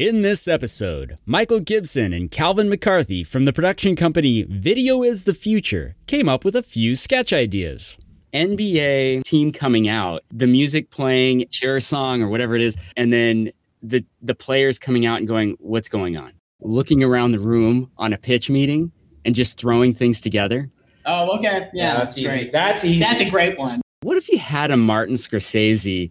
In this episode, Michael Gibson and Calvin McCarthy from the production company Video is the Future came up with a few sketch ideas. NBA team coming out, the music playing, share a song or whatever it is, and then the the players coming out and going, "What's going on?" Looking around the room on a pitch meeting and just throwing things together. Oh, okay. Yeah, that's, easy. great. That's easy. That's a great one. What if you had a Martin Scorsese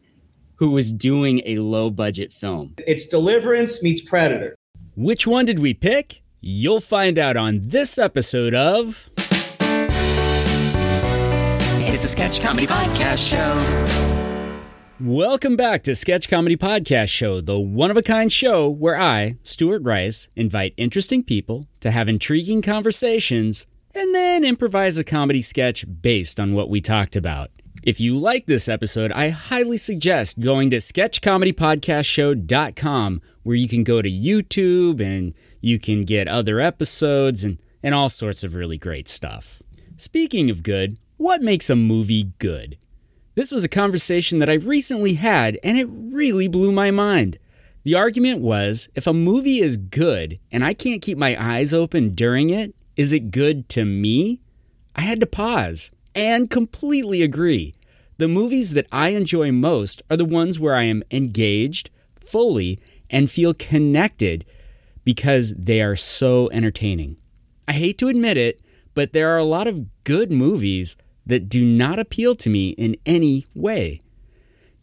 who was doing a low budget film? it's Deliverance meets Predator. Which one did we pick? You'll find out on this episode of It's a sketch comedy podcast show. Welcome back to Sketch Comedy Podcast Show, the one of a kind show where I, Stuart Rice, invite interesting people to have intriguing conversations and then improvise a comedy sketch based on what we talked about. If you like this episode, I highly suggest going to sketchcomedypodcastshow.com where you can go to YouTube and you can get other episodes and, and all sorts of really great stuff. Speaking of good, what makes a movie good? This was a conversation that I recently had, and it really blew my mind. The argument was if a movie is good and I can't keep my eyes open during it, is it good to me? I had to pause and completely agree. The movies that I enjoy most are the ones where I am engaged fully and feel connected because they are so entertaining. I hate to admit it, but there are a lot of good movies that do not appeal to me in any way.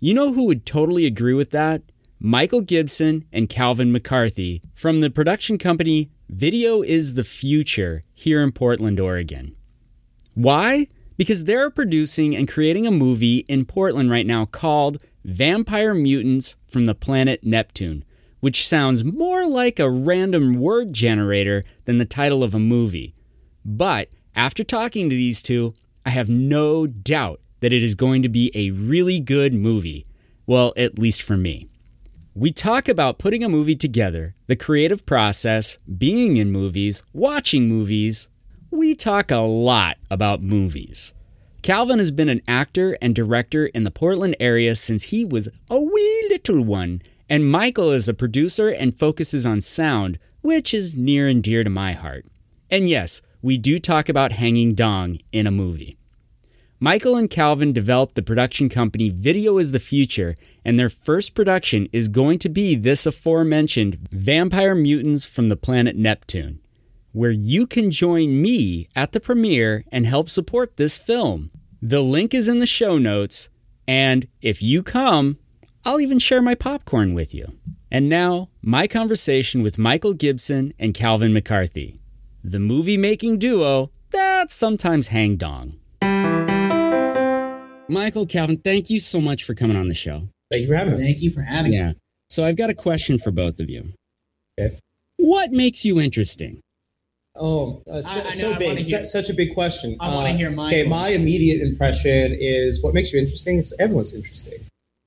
You know who would totally agree with that? Michael Gibson and Calvin McCarthy from the production company Video is the Future here in Portland, Oregon. Why? Because they're producing and creating a movie in Portland right now called Vampire Mutants from the Planet Neptune, which sounds more like a random word generator than the title of a movie. But after talking to these two, I have no doubt that it is going to be a really good movie. Well, at least for me. We talk about putting a movie together, the creative process, being in movies, watching movies. We talk a lot about movies. Calvin has been an actor and director in the Portland area since he was a wee little one, and Michael is a producer and focuses on sound, which is near and dear to my heart. And yes, we do talk about hanging dong in a movie. Michael and Calvin developed the production company Video is the Future, and their first production is going to be this aforementioned Vampire Mutants from the planet Neptune, where you can join me at the premiere and help support this film. The link is in the show notes, and if you come, I'll even share my popcorn with you. And now, my conversation with Michael Gibson and Calvin McCarthy, the movie making duo that sometimes hang dong. Michael, Calvin, thank you so much for coming on the show. Thank you for having us. Thank you for having Yeah. us. So I've got a question for both of you. Okay. What makes you interesting? Oh, uh, so, I- I so big, hear- such a big question. I wanna Uh, hear Okay, my immediate impression is what makes you interesting is everyone's interesting,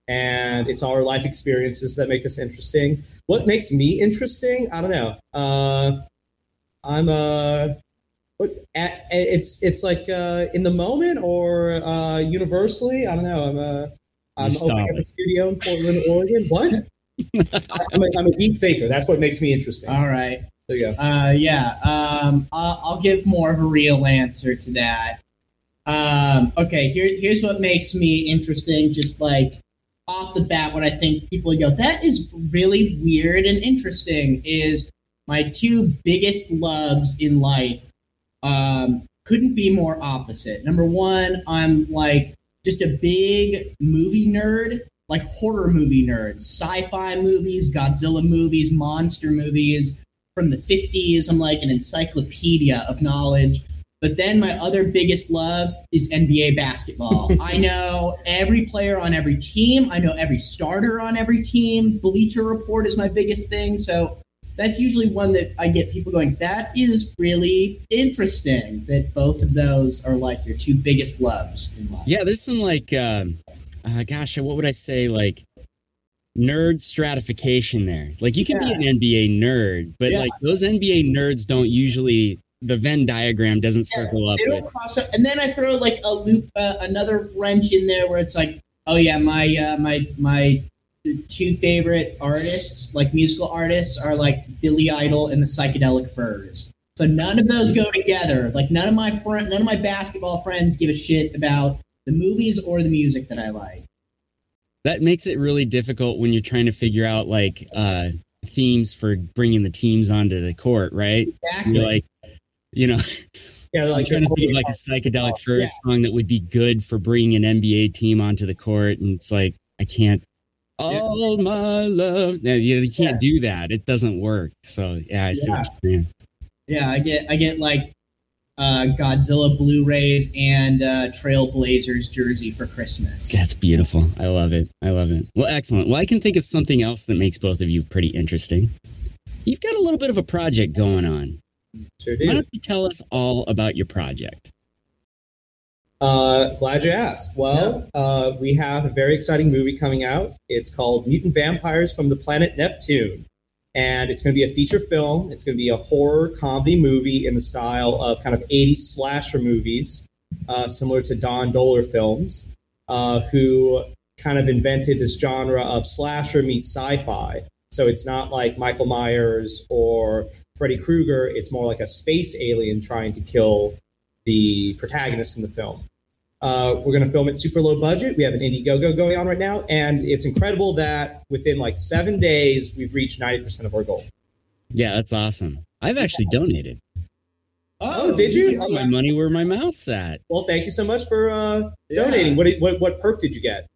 and it's our life experiences that make us interesting. What makes me interesting? I don't know. Uh, I'm uh, what, at, it's it's like uh, in the moment or uh, universally. I don't know. I'm uh, I'm stop opening up a studio in Portland, Oregon. What? I'm, a, I'm a deep thinker. That's what makes me interesting. All right. There you go. Uh, yeah. Um, I'll, I'll give more of a real answer to that. Um, okay. Here, here's what makes me interesting. Just like off the bat, what I think people go, that is really weird and interesting. Is my two biggest loves in life um, couldn't be more opposite. Number one, I'm like just a big movie nerd, like horror movie nerds, sci-fi movies, Godzilla movies, monster movies from the 50s. I'm like an encyclopedia of knowledge. But then my other biggest love is NBA basketball. I know every player on every team. I know every starter on every team. Bleacher Report is my biggest thing. So that's usually one that I get people going, that is really interesting that both of those are like your two biggest loves in life. Yeah, there's some like, um, uh, gosh, what would I say? Like nerd stratification there. Like you can Yeah. be an NBA nerd, but Yeah. like those NBA nerds don't usually. The Venn diagram doesn't circle up They don't cross up. And then I throw like a loop, uh, another wrench in there where it's like, oh yeah, my uh, my my two favorite artists, like musical artists, are like Billy Idol and the Psychedelic Furs. So none of those go together. Like none of my friend, none of my basketball friends give a shit about the movies or the music that I like. That makes it really difficult when you're trying to figure out like uh, themes for bringing the teams onto the court, right? Exactly. You're like, you know, Yeah, I'm like trying to think of like a psychedelic Oh, first song that would be good for bringing an NBA team onto the court, and it's like I can't. All my love, no, you, you can't do that. It doesn't work. So yeah, I see what you're saying. Yeah, I get I get like uh, Godzilla Blu-rays and uh, Trailblazers jersey for Christmas. That's beautiful. I love it. I love it. Well, excellent. Well, I can think of something else that makes both of you pretty interesting. You've got a little bit of a project going on. Sure Why do. don't you tell us all about your project? Uh, glad you asked. Well, uh, we have a very exciting movie coming out. It's called Mutant Vampires from the Planet Neptune. And it's going to be a feature film. It's going to be a horror comedy movie in the style of kind of 80s slasher movies, uh, similar to Don Dohler films, uh, who kind of invented this genre of slasher meets sci fi. So it's not like Michael Myers or Freddy Krueger. It's more like a space alien trying to kill the protagonist in the film. Uh, we're going to film it super low budget. We have an Indiegogo going on right now, and it's incredible that within like seven days we've reached ninety percent of our goal. Yeah, that's awesome. I've actually donated. Oh, did you? Put my money where my mouth's at. Well, thank you so much for uh, Yeah. donating. What, what what perk did you get?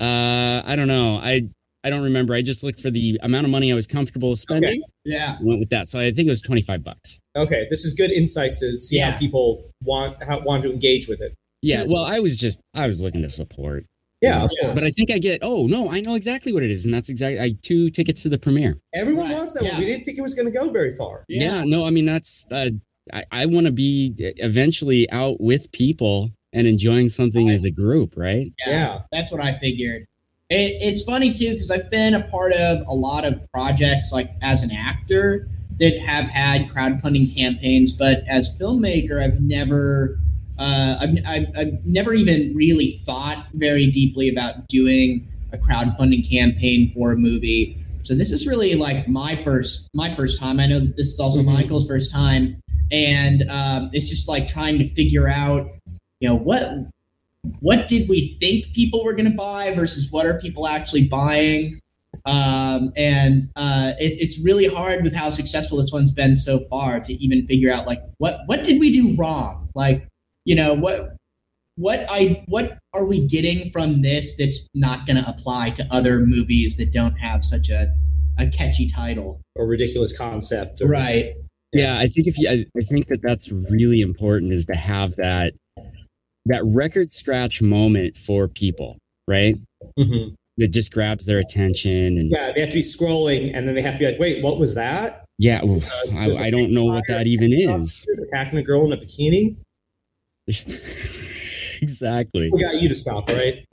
Uh, I don't know. I I don't remember. I just looked for the amount of money I was comfortable spending. Yeah. Went with that. So I think it was twenty five bucks. Okay, this is good insight to see Yeah. how people want how, want to engage with it. Yeah. Well, I was just I was looking to support. Yeah, of Yeah. course. But I think I get. Oh no, I know exactly what it is, and that's exactly I two tickets to the premiere. Everyone Right, wants that yeah. one. We didn't think it was going to go very far. Yeah. no, I mean that's. Uh, I I want to be eventually out with people and enjoying something as a group, right? Yeah. That's what I figured. It, it's funny too because I've been a part of a lot of projects like as an actor that have had crowdfunding campaigns, but as filmmaker, I've never, uh, I've, I've, I've never even really thought very deeply about doing a crowdfunding campaign for a movie. So this is really like my first, my first time. I know this is also Mhm. Michael's first time, and um, it's just like trying to figure out, you know, what what did we think people were going to buy versus what are people actually buying um, and uh, it, it's really hard with how successful this one's been so far to even figure out like what what did we do wrong like you know what what i what are we getting from this that's not going to apply to other movies that don't have such a a catchy title Or ridiculous concept. or- right Yeah, I think if you, I, I think that that's really important is to have that that record scratch moment for people, right? Mhm. That just grabs their attention and Yeah, they have to be scrolling, and then they have to be like, "Wait, what was that?" yeah, oof, I, I don't know what that even is. Attacking a girl in a bikini. exactly. We got you to stop, right?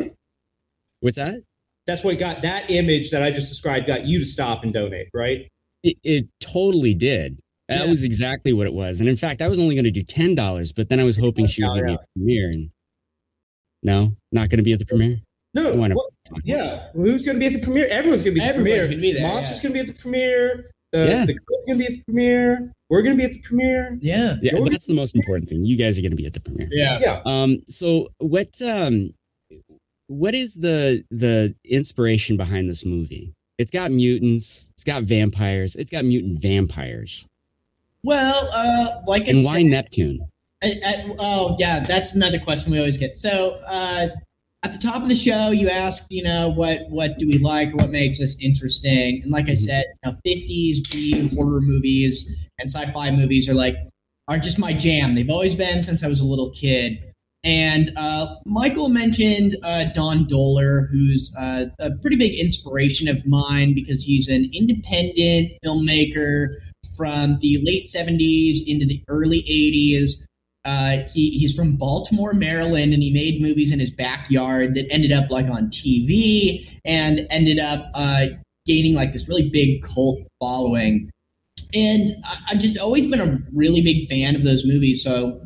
What's that? That's what got that image that I just described got you to stop and donate, right? It, it totally did. That Yeah. was exactly what it was. And in fact, I was only going to do ten dollars, but then I was hoping she was going to be at the premiere. And no, not going to be at the premiere. No, Why not? what- yeah. Who's going to be at the premiere? Everyone's going to be at the Everyone's premiere. gonna be there, Monster's yeah. going to be at the premiere. The, Yeah. the girl's going to be at the premiere. We're going to be at the premiere. yeah Yeah, You're- that's the most important thing. You guys are going to be at the premiere. yeah Yeah. Um, so what um what is the the inspiration behind this movie? It's got mutants, it's got vampires, it's got mutant vampires. well uh like I And said, why Neptune? I, I, oh yeah, that's another question we always get. So uh, at the top of the show, you ask, you know, what what do we like or what makes us interesting? And like I Mhm. said, you know, 50s B horror movies and sci-fi movies are like are just my jam. They've always been since I was a little kid. And uh, Michael mentioned uh, Don Dohler, who's uh, a pretty big inspiration of mine because he's an independent filmmaker from the late 70s into the early 80s. Uh, he, he's from Baltimore, Maryland, and he made movies in his backyard that ended up like on TV and ended up uh, gaining like this really big cult following. And I, I've just always been a really big fan of those movies. So,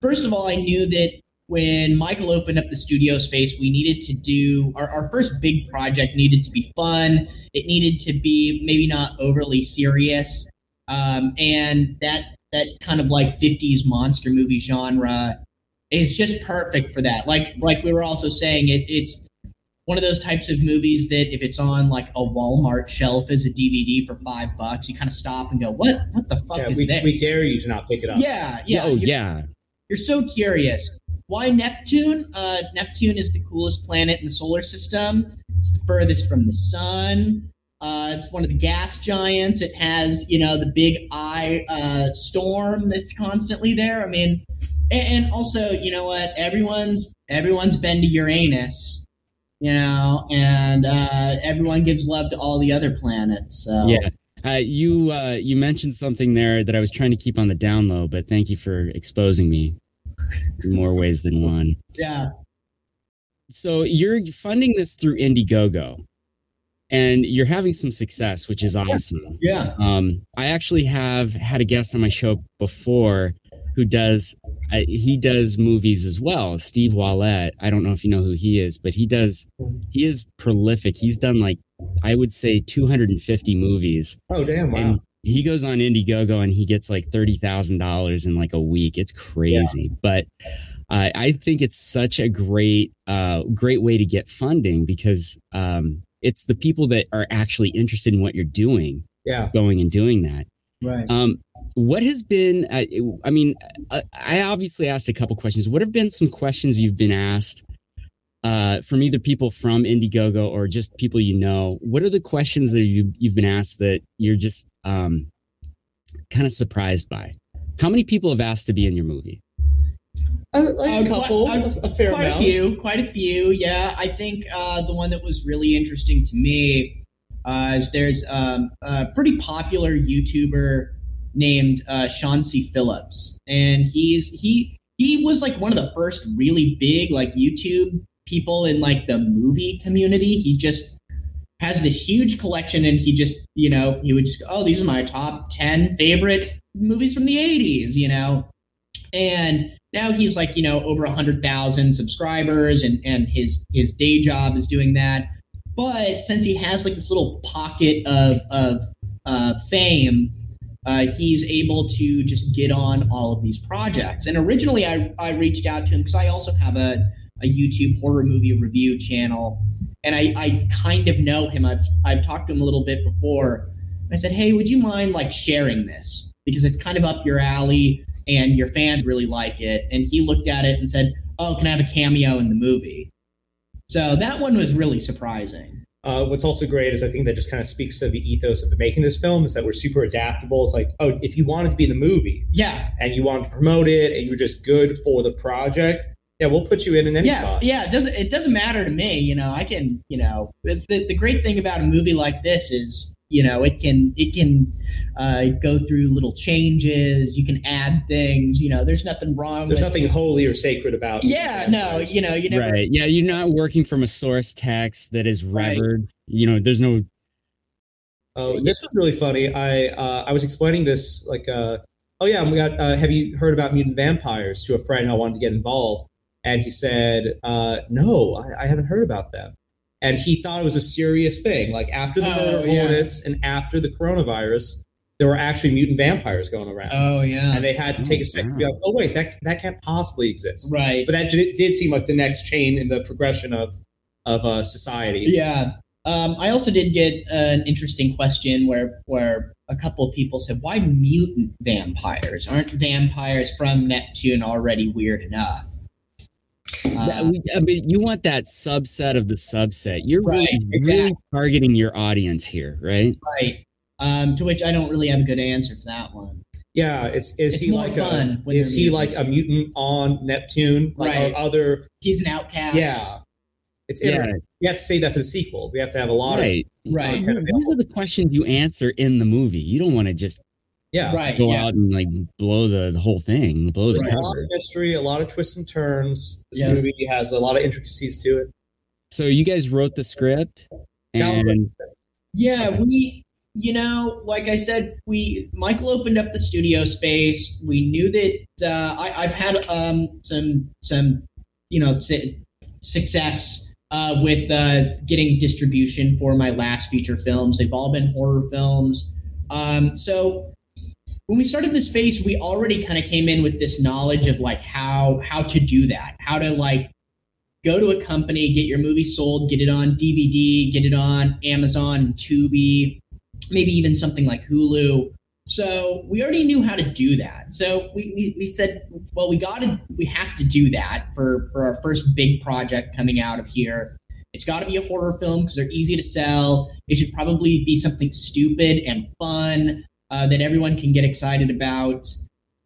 first of all, I knew that when Michael opened up the studio space, we needed to do our, our first big project needed to be fun. It needed to be maybe not overly serious. Um, and that that kind of like 50s monster movie genre is just perfect for that. Like like we were also saying, it, it's one of those types of movies that if it's on like a Walmart shelf as a DVD for five bucks, you kind of stop and go, "What? What the fuck Yeah, is we, this?" we dare you to not pick it up. Yeah, yeah. oh you're- yeah. you're so curious. Why Neptune? Uh, Neptune is the coolest planet in the solar system. It's the furthest from the sun. Uh, it's one of the gas giants. It has, you know, the big eye uh, storm that's constantly there. I mean, and, and also, you know what? Everyone's everyone's been to Uranus, you know, and uh, everyone gives love to all the other planets. So Yeah. Uh, you uh, you mentioned something there that I was trying to keep on the down low, but thank you for exposing me in more ways than one. yeah, So you're funding this through Indiegogo, and you're having some success, which is awesome. yeah. Um, I actually have had a guest on my show before who does uh, he does movies as well. Steve Wallette. I don't know if you know who he is, but he does. He is prolific. He's done like I would say 250 movies, Oh damn! Wow. and he goes on Indiegogo and he gets like thirty thousand dollars in like a week. It's crazy, but. Uh, I think it's such a great, uh, great way to get funding because um, it's the people that are actually interested in what you're doing yeah. going and doing that. Right. Um, what has been? Uh, I mean, I, I obviously asked a couple questions. What have been some questions you've been asked uh, from either people from Indiegogo or just people you know? What are the questions that you you've been asked that you're just um, kind of surprised by? How many people have asked to be in your movie? Uh, like Uh, a couple, quite- a, a fair quite amount. a few, quite a few. Yeah, I think uh, the one that was really interesting to me uh, is there's um, a pretty popular YouTuber named uh, Sean C. Phillips, and he's he he was like one of the first really big like YouTube people in like the movie community. He just has this huge collection, and he just you know he would just go, oh these are my top ten favorite movies from the '80s, you know, and now he's like you know over a hundred thousand subscribers and and his his day job is doing that. But since he has like this little pocket of of uh, fame uh, he's able to just get on all of these projects. And originally i i reached out to him because i also have a a youtube horror movie review channel. And i i kind of know him. I've i've talked to him a little bit before. I said hey would you mind like sharing this? Because it's kind of up your alley and your fans really like it. And he looked at it and said, "Oh, can I have a cameo in the movie?" So that one was really surprising. Uh, what's also great is I think that just kind of speaks to the ethos of making this film is that we're super adaptable. It's like, oh, if you wanted to be in the movie Yeah, and you wanted to promote it and you're just good for the project, yeah, we'll put you in in any yeah, spot. yeah. It doesn't it doesn't matter to me. You know, I can. You know, the, the, the great thing about a movie like this is, you know, it can it can uh, go through little changes. You can add things. You know, there's nothing wrong. There's with, nothing holy or sacred about. It. Yeah, no, you know, you never. Right. Yeah, you're not working from a source text that is Right. revered. You know, there's no Oh, this was really funny. I uh, I was explaining this like, uh, oh yeah, we got. Uh, have you heard about mutant vampires? To a friend i wanted to get involved, and he said, uh, no, I, I haven't heard about them. And he thought it was a serious thing. Like after the Oh, murder yeah. hornets and after the coronavirus, there were actually mutant vampires going around, Oh yeah. and they had to Oh, take a second. to be wow. like, oh wait, that that can't possibly exist. right. But that did, did seem like the next chain in the progression of of uh, society. Yeah. Um, I also did get an interesting question where where a couple of people said, "Why mutant vampires? Aren't vampires from Neptune already weird enough?" Yeah, Uh, we- I mean, you want that subset of the subset. You're really, Right, really exactly. targeting your audience here, right? right. Um, to which I don't really have a good answer for that one. Yeah, is is It's he like a when is they're he like a mutant on Neptune? Like Right. or other He's an outcast. yeah. It's Yeah. interesting. We have to say that for the sequel. We have to have a lot of Right. Right. Kind These are the questions you answer in the movie. You don't want to just yeah. Right. go yeah. out and like blow the, the whole thing, blow the There's a lot of mystery, a lot of twists and turns. This Yeah. movie has a lot of intricacies to it. So you guys wrote the script, and Yeah, we, you know, like I said, we Michael opened up the studio space. We knew that uh, I, I've had um, some some you know su- success uh, with uh, getting distribution for my last feature films. They've all been horror films. Um, so when we started the space, we already kind of came in with this knowledge of like how how to do that, how to like go to a company, get your movie sold, get it on DVD, get it on Amazon, Tubi, maybe even something like Hulu. So we already knew how to do that. So we, we, we said, well, we got to, we have to do that for, for our first big project coming out of here. It's got to be a horror film because they're easy to sell. It should probably be something stupid and fun uh, that everyone can get excited about.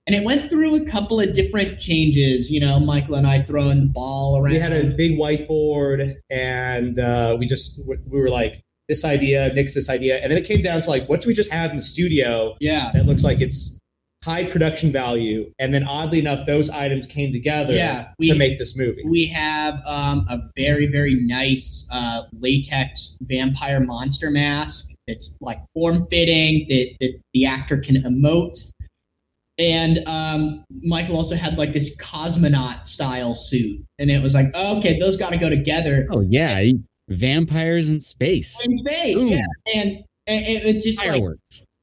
And it went through a couple of different changes. You know, Michael and I throwing the ball around. We had a big whiteboard, and uh, we just we were like this idea, Nick's this idea, and then it came down to like, what do we just have in the studio yeah, that looks like it's high production value? And then oddly enough, those items came together Yeah, we- to make this movie. we have um, a very very nice uh, latex vampire monster mask that's like form fitting that, that the actor can emote. And um, Michael also had like this cosmonaut style suit, and it was like, oh, okay, those got to go together. Oh yeah, you- vampires in space, In space, Boom. yeah, and, and it, it just like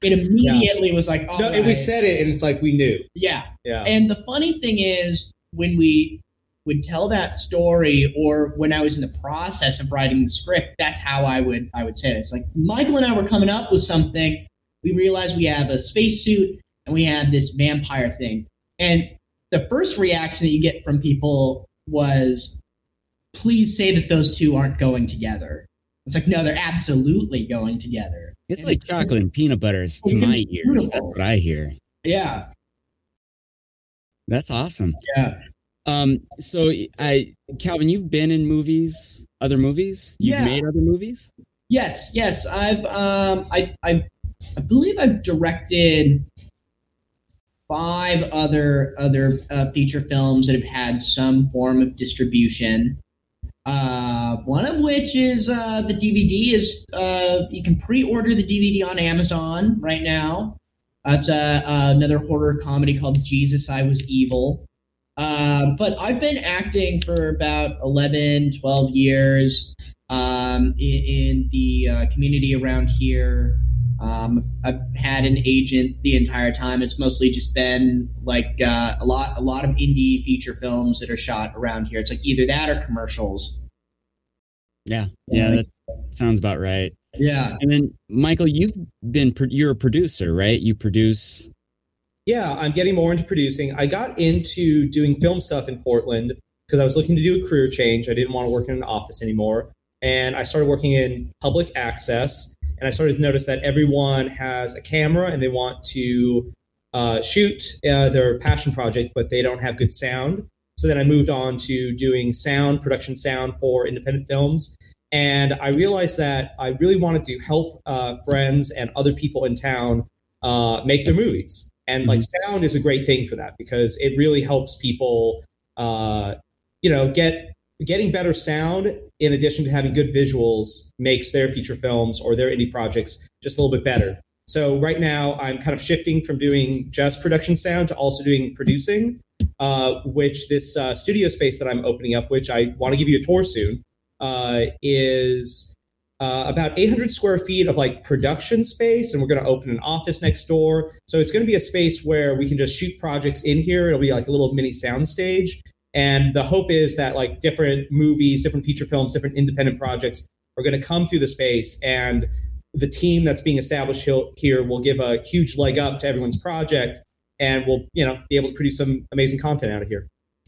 it immediately was like, no, all and we said it, and it's like we knew. yeah, Yeah. And the funny thing is, when we would tell that story, or when I was in the process of writing the script, that's how I would I would say it. It's like Michael and I were coming up with something. We realized we have a spacesuit and we have this vampire thing. And the first reaction that you get from people was, "Please say that those two aren't going together." It's like, no, they're absolutely going together. It's And like chocolate and peanut butters to It's my ears. beautiful. That's what I hear. Yeah, That's awesome. yeah. Um, so I, Calvin, you've been in movies, other movies. You've Yeah. made other movies. Yes, yes. I've um I I I believe I've directed five other other uh, feature films that have had some form of distribution. Uh, one of which is uh, the DVD is uh, you can pre-order the DVD on Amazon right now. Uh, it's uh, another horror comedy called Jesus I Was Evil. Um, but I've been acting for about 11, 12 years um, in, in the uh, community around here. Um, I've had an agent the entire time. It's mostly just been like uh, a lot, a lot of indie feature films that are shot around here. It's like either that or commercials. Yeah, yeah, that sounds about right. Yeah, And then, Michael, you've been you're a producer, right? You produce. Yeah, I'm getting more into producing. I got into doing film stuff in Portland because I was looking to do a career change. I didn't want to work in an office anymore. And I started working in public access. And I started to notice that everyone has a camera and they want to uh, shoot uh, their passion project, but they don't have good sound. So then I moved on to doing sound, production sound for independent films. And I realized that I really wanted to help uh, friends and other people in town uh, make their movies. And like sound is a great thing for that because it really helps people, uh, you know, get getting better sound in addition to having good visuals makes their feature films or their indie projects just a little bit better. So right now I'm kind of shifting from doing just production sound to also doing producing, uh, which this uh, studio space that I'm opening up, which I want to give you a tour soon, uh, is uh, about 800 square feet of like production space, and we're going to open an office next door. So it's going to be a space where we can just shoot projects in here. It'll be like a little mini sound stage, and the hope is that like different movies, different feature films, different independent projects are going to come through the space, and the team that's being established here will give a huge leg up to everyone's project, and we'll you know be able to produce some amazing content out of here.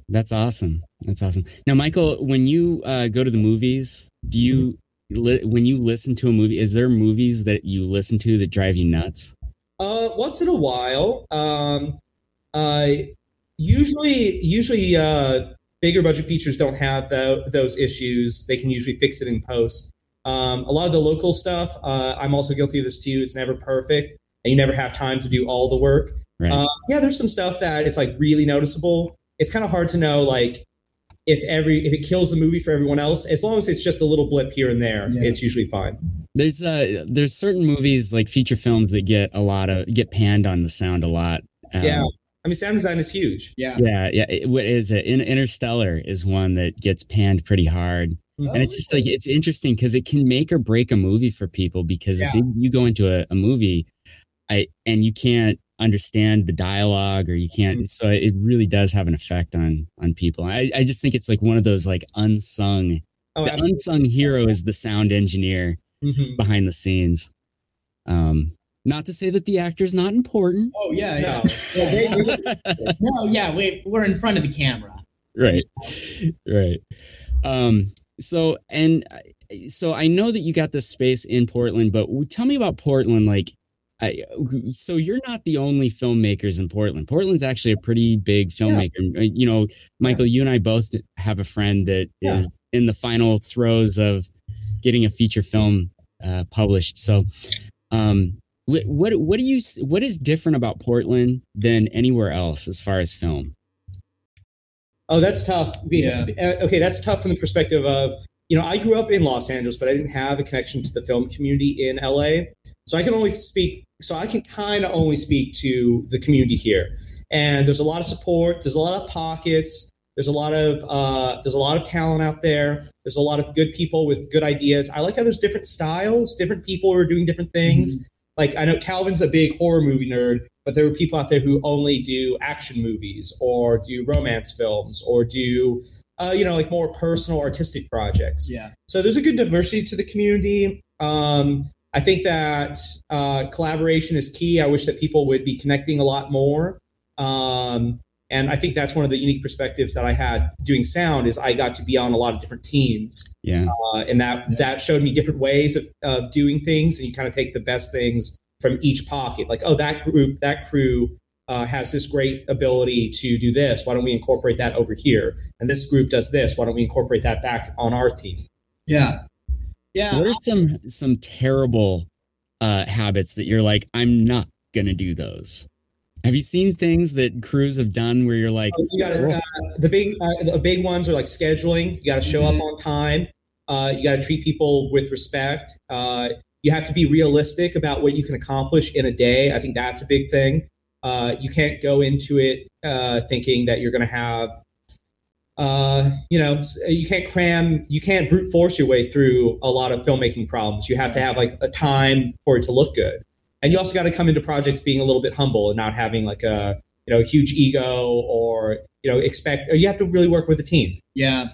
That's awesome. That's awesome. Now, Michael, when you uh, go to the movies, do you li- when you listen to a movie? Is there movies that you listen to that drive you nuts? Uh, once in a while. Um, uh, usually, usually, uh, bigger budget features don't have tho- those issues. They can usually fix it in post. Um, a lot of the local stuff, uh, I'm also guilty of this too. It's never perfect, and you never have time to do all the work. Right. Uh, yeah, there's some stuff that is like really noticeable. It's kind of hard to know, like if every if it kills the movie for everyone else. As long as it's just a little blip here and there, Yeah. it's usually fine. There's uh there's certain movies like feature films that get a lot of get panned on the sound a lot. Um, Yeah. I mean, sound design is huge. Yeah. Yeah, yeah. It, what is it? Interstellar is one that gets panned pretty hard, and it's just like it's interesting because it can make or break a movie for people. Because if Yeah. you, you go into a, a movie, I and you can't understand the dialogue or you can't, so it really does have an effect on on people. I I just think it's like one of those like unsung. Oh, the absolutely. unsung hero is the sound engineer Mhm. behind the scenes. Um, not to say that the actor's not important. Oh yeah, yeah. No. Yeah, they- No, yeah. We we're in front of the camera. right right um so and uh, so i know that you got this space in portland but tell me about portland like I, so you're not the only filmmakers in portland portland's actually a pretty big filmmaker Uh, you know michael you and i both have a friend that is Yeah. in the final throes of getting a feature film uh, published so um what, what what do you what is different about portland than anywhere else as far as film Oh, that's tough. Be- Yeah. uh, Okay, that's tough from the perspective of, you know, I grew up in Los Angeles, but I didn't have a connection to the film community in LA. So I can only speak, so I can kind of only speak to the community here. And there's a lot of support, there's a lot of pockets, there's a lot of uh, there's a lot of talent out there. There's a lot of good people with good ideas. I like how there's different styles, different people who are doing different things. Like I know Calvin's a big horror movie nerd, but there are people out there who only do action movies or do romance films or do uh, you know like more personal artistic projects. Yeah. So there's a good diversity to the community. Um, I think that uh, collaboration is key. I wish that people would be connecting a lot more. Um, and I think that's one of the unique perspectives that I had doing sound is I got to be on a lot of different teams. Yeah. Uh, and that that showed me different ways of, of doing things and you kind of take the best things from each pocket. Like oh that group that crew uh, has this great ability to do this. Why don't we incorporate that over here? And this group does this. Why don't we incorporate that back on our team? Yeah. Yeah. what are some some terrible uh habits that you're like i'm not gonna do those have you seen things that crews have done where you're like you got to uh, the big uh, the big ones are like scheduling. You got to show Mhm. up on time. Uh, you got to treat people with respect. Uh, you have to be realistic about what you can accomplish in a day. I think that's a big thing. Uh, you can't go into it uh, thinking that you're going to have uh, you know you can't cram you can't brute force your way through a lot of filmmaking problems you have to have like a time for it to look good and you also got to come into projects being a little bit humble and not having like a you know huge ego or you know expect you have to really work with a team Yeah.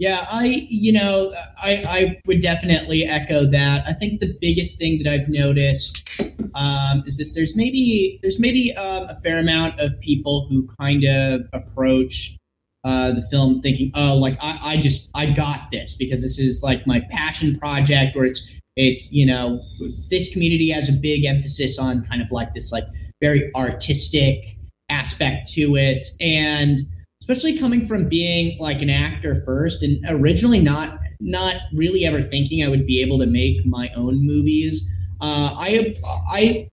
Yeah, I you know, I I would definitely echo that. I think the biggest thing that I've noticed um, is that there's maybe there's maybe um, a fair amount of people who kind of approach uh, the film thinking, oh, like I, I just I got this because this is like my passion project, or it's it's you know this community has a big emphasis on kind of like this like very artistic aspect to it, and especially coming from being like an actor first and originally not not really ever thinking I would be able to make my own movies. Uh, I I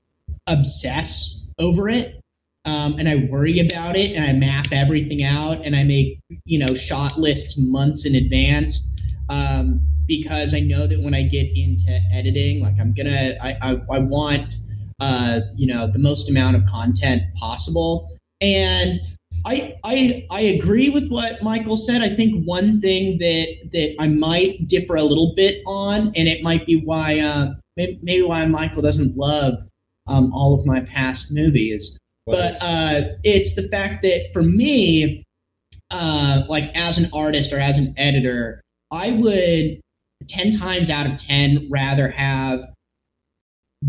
obsess over it um, and I worry about it and I map everything out and I make you know shot lists months in advance um, because I know that when I get into editing, like I'm gonna I I, I want uh, you know the most amount of content possible and I, I I agree with what Michael said. I think one thing that that I might differ a little bit on, and it might be why uh, maybe, maybe why Michael doesn't love um, all of my past movies, but uh, it's the fact that for me, uh, like as an artist or as an editor, I would ten times out of ten rather have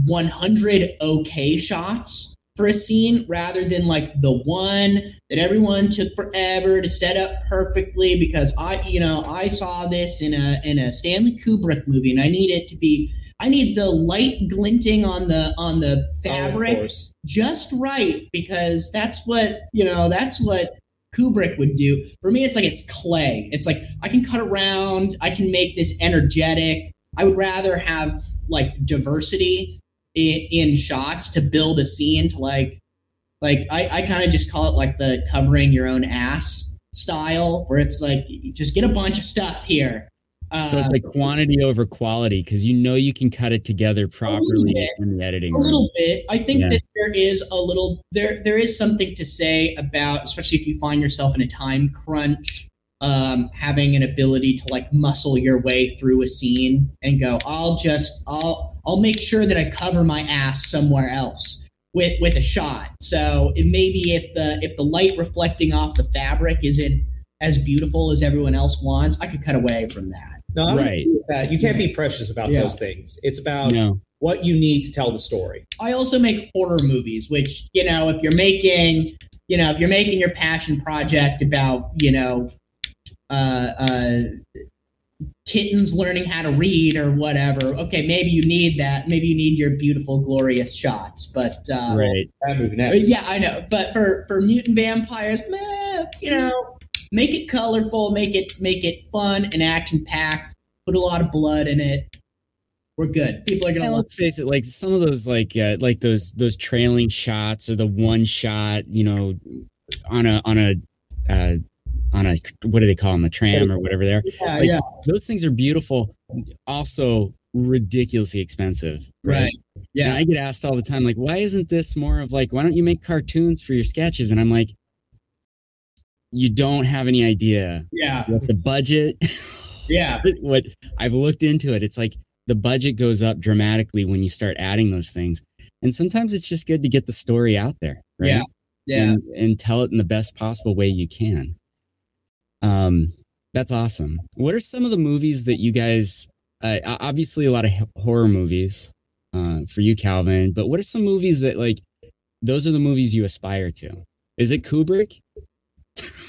100 okay shots for a scene rather than like the one that everyone took forever to set up perfectly because I you know I saw this in a in a Stanley Kubrick movie and I need it to be I need the light glinting on the on the Oh, fabric course. just right because that's what you know that's what Kubrick would do. For me, it's like it's clay. It's like I can cut around. I can make this energetic. I would rather have like diversity in, in shots to build a scene to like like I, I kind of just call it like the covering your own ass style where it's like just get a bunch of stuff here so it's Um, like quantity over quality because you know you can cut it together properly bit. in the editing a room. little bit. I think Yeah. that there is a little there there is something to say about, especially if you find yourself in a time crunch, um, having an ability to like muscle your way through a scene and go, I'll just I'll I'll make sure that I cover my ass somewhere else with with a shot. So it maybe if the if the light reflecting off the fabric isn't as beautiful as everyone else wants, I could cut away from that. No, Right. that. You can't be precious about Yeah. those things. It's about No. what you need to tell the story. I also make horror movies, which you know, if you're making, you know, if you're making your passion project about, you know, uh, uh, kittens learning how to read or whatever, okay, maybe you need that. Maybe you need your beautiful, glorious shots. But uh, Right. That movie next. yeah, I know. But for for mutant vampires, meh, you know, make it colorful, make it make it fun and action packed. Put a lot of blood in it. We're good. People are gonna love. let's face it. Like some of those, like uh, like those those trailing shots or the one shot, you know, on a on a uh, on a what do they call them, a tram or whatever they are. Yeah, like, yeah, Those things are beautiful. Also ridiculously expensive. right. And Yeah, I get asked all the time, like, why isn't this more of like, why don't you make cartoons for your sketches? And I'm like, you don't have any idea yeah, what the budget. yeah. what I've looked into it, it's like the budget goes up dramatically when you start adding those things. And sometimes it's just good to get the story out there, right? Yeah. Yeah. And, and tell it in the best possible way you can. Um, that's awesome. What are some of the movies that you guys? Uh, obviously, a lot of horror movies uh, for you, Calvin. But what are some movies that like? Those are the movies you aspire to. Is it Kubrick?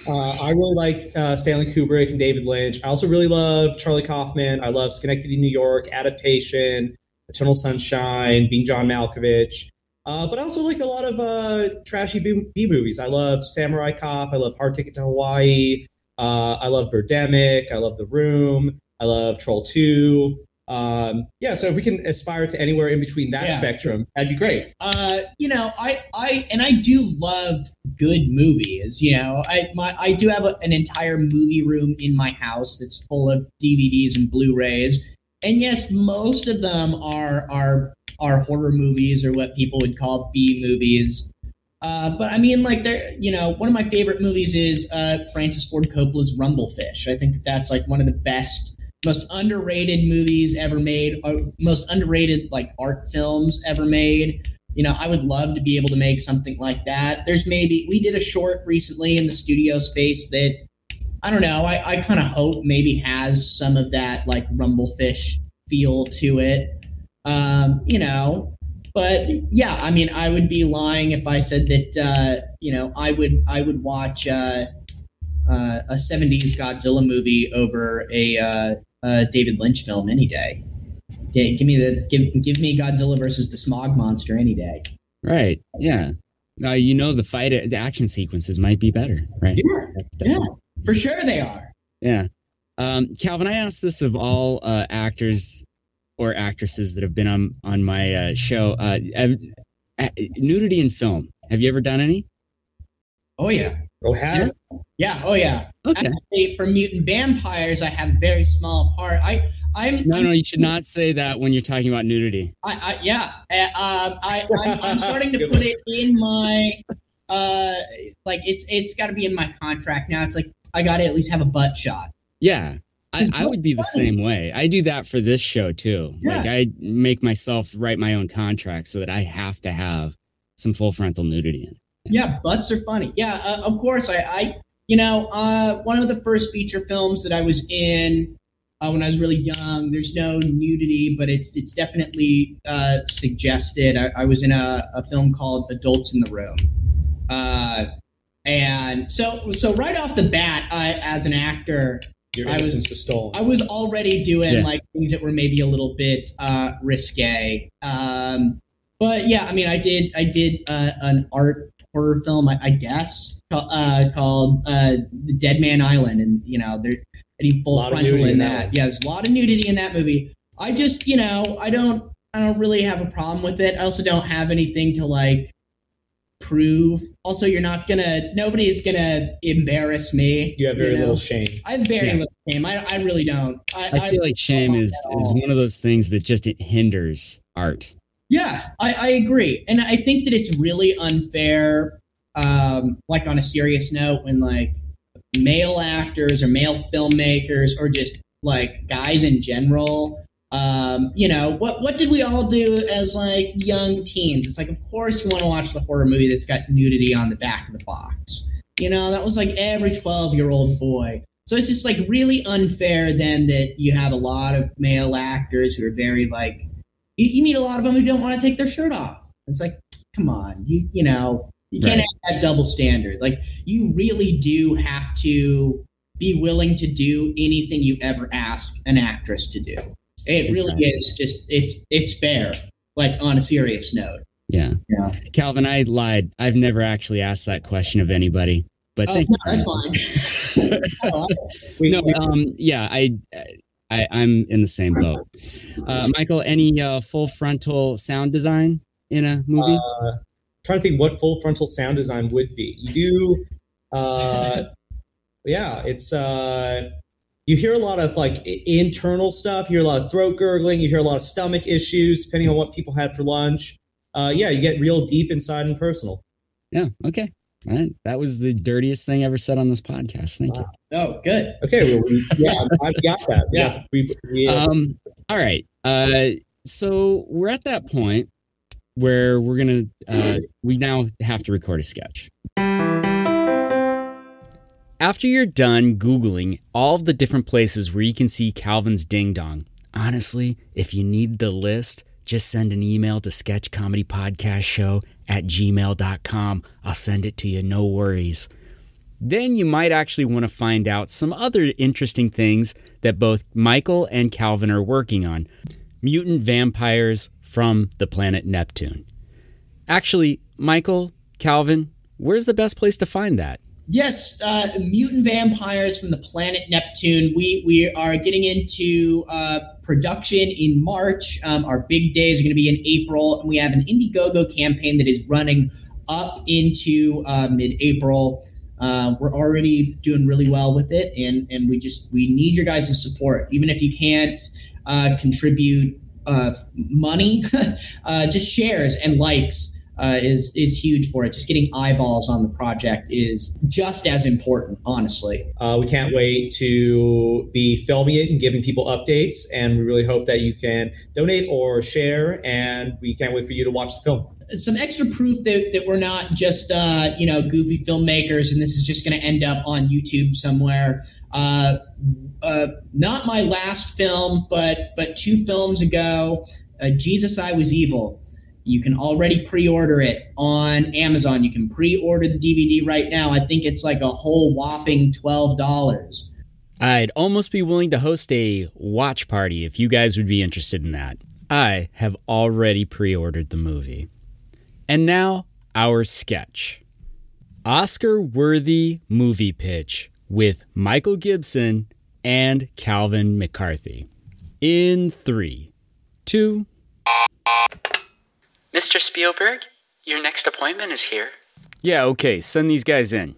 Uh, I really like uh, Stanley Kubrick and David Lynch. I also really love Charlie Kaufman. I love Synecdoche, New York, Adaptation, Eternal Sunshine, Being John Malkovich. Uh, but I also like a lot of uh, trashy B-, B movies. I love Samurai Cop. I love Hard Ticket to Hawaii. Uh, I love Birdemic. I love The Room. I love Troll 2. Um, yeah, so if we can aspire to anywhere in between that Yeah. spectrum, that'd be great. Uh, you know, I, I, and I do love good movies. You know, I, my, I do have a, an entire movie room in my house that's full of DVDs and Blu-rays. And yes, most of them are are are horror movies or what people would call B movies. Uh, but I mean, like, there, you know, one of my favorite movies is uh, Francis Ford Coppola's Rumblefish. I think that that's like one of the best, most underrated movies ever made, uh, most underrated like art films ever made. You know, I would love to be able to make something like that. There's maybe we did a short recently in the studio space that I don't know. I, I kind of hope maybe has some of that like Rumblefish feel to it. Um, you know, but yeah, I mean, I would be lying if I said that. Uh, you know, I would I would watch uh, uh, a '70s Godzilla movie over a, uh, David Lynch film any day. Yeah, give me the give give me Godzilla versus the Smog Monster any day. Right. Yeah. Now you know the fight, the action sequences might be better, right? Yeah, yeah, for sure they are. Yeah. Um, Calvin, I asked this of all uh, actors or actresses that have been on on my uh, show. Uh, uh, nudity in film. Have you ever done any? Oh yeah, Oh, has yeah, oh yeah. Okay. Actually, for mutant vampires, I have a very small part. I I'm No, no, you should not say that when you're talking about nudity. I, I yeah. Uh, um, I I'm, I'm starting to put it in my uh like it's it's got to be in my contract now. It's like I got to at least have a butt shot. Yeah. I, I would what's be the same way. I do that for this show too. Yeah. Like I make myself write my own contract so that I have to have some full frontal nudity in. It. Yeah, butts are funny. Yeah, uh, of course. I, I, you know, uh, one of the first feature films that I was in uh, when I was really young. There's no nudity, but it's it's definitely uh, suggested. I, I was in a, a film called Adults in the Room, uh, and so so right off the bat, I, as an actor, your I was- was stolen. I was already doing Yeah. like things that were maybe a little bit uh, risque. Um, but yeah, I mean, I did I did uh, an art horror film, I, I guess, uh, called uh, The Dead Man Island, and you know, there I need full frontal in in that that. Yeah, there's a lot of nudity in that movie. I just, you know, I don't I don't really have a problem with it. I also don't have anything to like prove. Also, you're not gonna. Nobody's gonna embarrass me. You have very know? little shame. I have very Yeah. little shame. I, I really don't. I, I feel like shame is, is one of those things that just it hinders art. Yeah, I, I agree, and I think that it's really unfair. Um, like on a serious note, when like male actors or male filmmakers or just like guys in general, um, you know, what what did we all do as like young teens? It's like, of course, you want to watch the horror movie that's got nudity on the back of the box. You know, that was like every twelve year old boy. So it's just like really unfair then that you have a lot of male actors who are very like you, you meet a lot of them who don't want to take their shirt off. It's like, come on, you you know, you can't Right. have that double standard. Like you really do have to be willing to do anything you ever ask an actress to do. It really is just it's it's fair. Like on a serious note. Yeah. Yeah. Calvin, I lied. I've never actually asked that question of anybody. But Oh, thank no, you. that's fine. Oh, no, um, yeah, I, I, I'm in the same boat. Uh, Michael, any uh, full frontal sound design in a movie? uh, trying to think what full frontal sound design would be. You do, uh, yeah, it's uh, you hear a lot of like internal stuff. You hear a lot of throat gurgling. You hear a lot of stomach issues, depending on what people had for lunch. Uh, yeah, you get real deep inside and personal. yeah. Okay. All right. That was the dirtiest thing ever said on this podcast. Thank you. oh, good. Okay, well, we, yeah, I've got that. We Yeah. got- we, we, uh, Um, all right. Uh, so we're at that point where we're gonna uh, we now have to record a sketch. After you're done Googling all of the different places where you can see Calvin's Ding Dong, honestly, if you need the list, just send an email to sketchcomedypodcastshow at gmail.com. I'll send it to you, no worries. Then you might actually want to find out some other interesting things that both Michael and Calvin are working on mutant vampires from the planet Neptune. Actually, Michael, Calvin, where's the best place to find that? Yes, uh, mutant vampires from the planet Neptune. We we are getting into uh, production in March. Um, our big days are going to be in April, and we have an Indiegogo campaign that is running up into uh, mid-April. Uh, we're already doing really well with it, and and we just we need your guys' support. Even if you can't uh, contribute uh, money, just shares and likes uh, is is huge for it. Just getting eyeballs on the project is just as important, honestly. Uh, we can't wait to be filming it and giving people updates. And we really hope that you can donate or share. And we can't wait for you to watch the film. Some extra proof that, that we're not just uh, you know goofy filmmakers, and this is just going to end up on YouTube somewhere. Uh, uh, not my last film, but but two films ago, uh, Jesus, I Was Evil. You can already pre-order it on Amazon. You can pre-order the DVD right now. I think it's like a whole whopping twelve dollars. I'd almost be willing to host a watch party if you guys would be interested in that. I have already pre ordered the movie. And now, our sketch Oscar worthy movie pitch with Michael Gibson and Calvin McCarthy. In three, two, Mr. Spielberg, your next appointment is here. yeah, okay, send these guys in.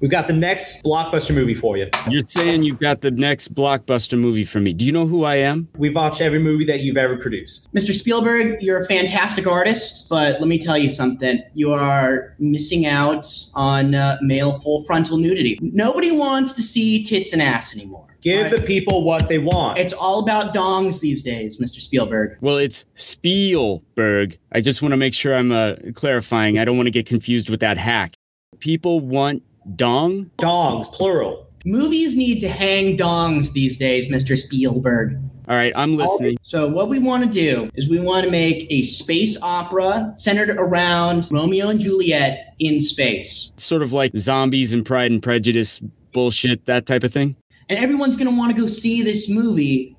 We've got the next blockbuster movie for you. You're saying you've got the next blockbuster movie for me. Do you know who I am? We've watched every movie that you've ever produced. Mr. Spielberg, you're a fantastic artist, but let me tell you something. You are missing out on uh, male full frontal nudity. Nobody wants to see tits and ass anymore. Give Right? the people what they want. It's all about dongs these days, Mr. Spielberg. Well, it's Spielberg. I just want to make sure I'm uh, clarifying. I don't want to get confused with that hack. People want dong? Dongs, plural. Movies need to hang dongs these days, Mr. Spielberg. All right, I'm listening. So what we want to do is we want to make a space opera centered around Romeo and Juliet in space. Sort of like zombies and Pride and Prejudice bullshit, that type of thing. And everyone's going to want to go see this movie.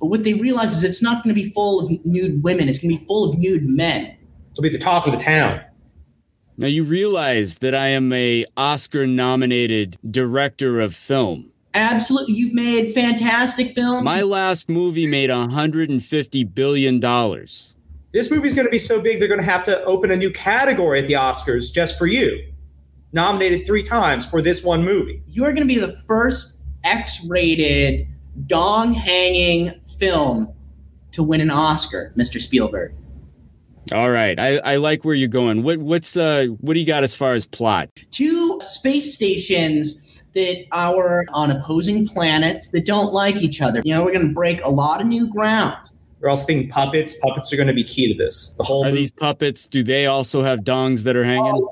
But what they realize is it's not going to be full of nude women. It's going to be full of nude men. It'll be the talk of the town. Now you realize that I am a Oscar nominated director of film. Absolutely, you've made fantastic films. My last movie made 150 billion dollars. This movie's going to be so big, they're going to have to open a new category at the Oscars just for you. Nominated three times for this one movie. You are going to be the first X-rated dong hanging film to win an Oscar, Mr. Spielberg. All right, I, I like where you're going. What what's uh what do you got as far as plot? Two space stations that are on opposing planets that don't like each other. You know, we're going to break a lot of new ground. We're also thinking puppets. Puppets are going to be key to this. The whole Are movie- these puppets? Do they also have dongs that are hanging?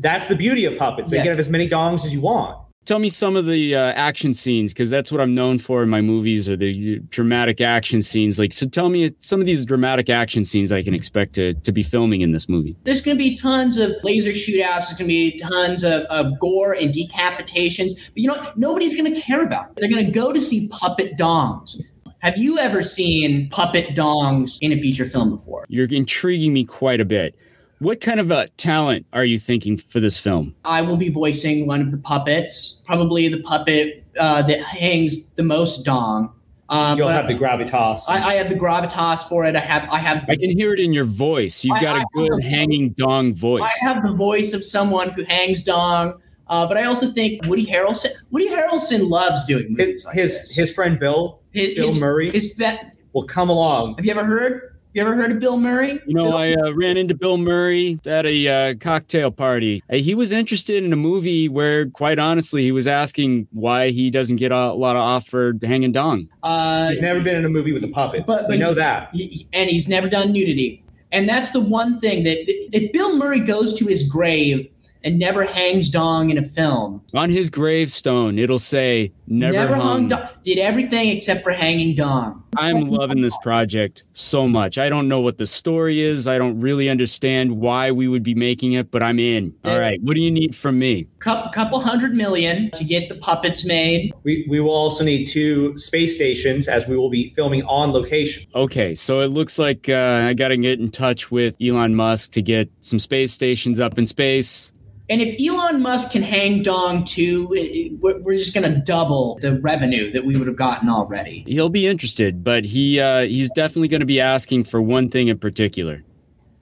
that's the beauty of puppets. They Yes. can have as many dongs as you want. Tell me some of the uh, action scenes because that's what I'm known for in my movies are the dramatic action scenes. Like, so tell me some of these dramatic action scenes I can expect to to be filming in this movie. There's going to be tons of laser shootouts. There's going to be tons of, of gore and decapitations. But you know what? Nobody's going to care about. It. They're going to go to see puppet dongs. Have you ever seen puppet dongs in a feature film before? You're intriguing me quite a bit. What kind of a talent are you thinking for this film? I will be voicing one of the puppets, probably the puppet uh, that hangs the most dong. Um, You'll have the gravitas. I, I have the gravitas for it. I have I have I can hear it in your voice. You've I- got I a good have hanging dong voice. I have the voice of someone who hangs dong. Uh, but I also think Woody Harrelson. Woody Harrelson loves doing movies his like his, this. his friend Bill His- Bill his- Murray His vet, will come along. have you ever heard? You ever heard of Bill Murray? You know, Bill- I uh, ran into Bill Murray at a uh, cocktail party. He was interested in a movie where, quite honestly, he was asking why he doesn't get a lot of off for hanging dong. uh, He's never been in a movie with a puppet. But- we know that. he- and he's never done nudity. And that's the one thing that if Bill Murray goes to his grave and never hangs dong in a film, On his gravestone, it'll say, never, hung. dong, did everything except for hanging dong. I'm loving this project so much. I don't know what the story is. I don't really understand why we would be making it, but I'm in. All right. What do you need from me? Couple, couple hundred million to get the puppets made. We, we will also need two space stations as we will be filming on location. Okay, so it looks like uh, I got to get in touch with Elon Musk to get some space stations up in space. And if Elon Musk can hang dong too, it- it- we're we're just going to double the revenue that we would have gotten already. He'll be interested, but he uh, he's definitely going to be asking for one thing in particular.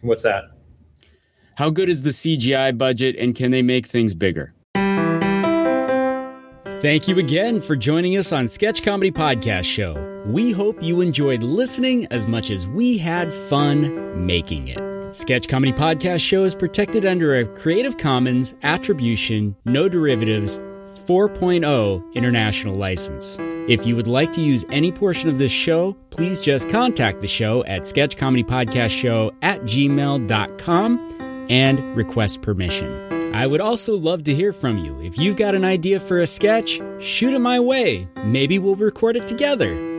What's that? How good is the CGI budget and can they make things bigger? Thank you again for joining us on Sketch Comedy Podcast Show. We hope you enjoyed listening as much as we had fun making it. Sketch Comedy Podcast Show is protected under a Creative Commons Attribution, No Derivatives 4.0 international license. If you would like to use any portion of this show, please just contact the show at sketchcomedypodcastshow at gmail.com and request permission. I would also love to hear from you. If you've got an idea for a sketch, shoot it my way. Maybe we'll record it together.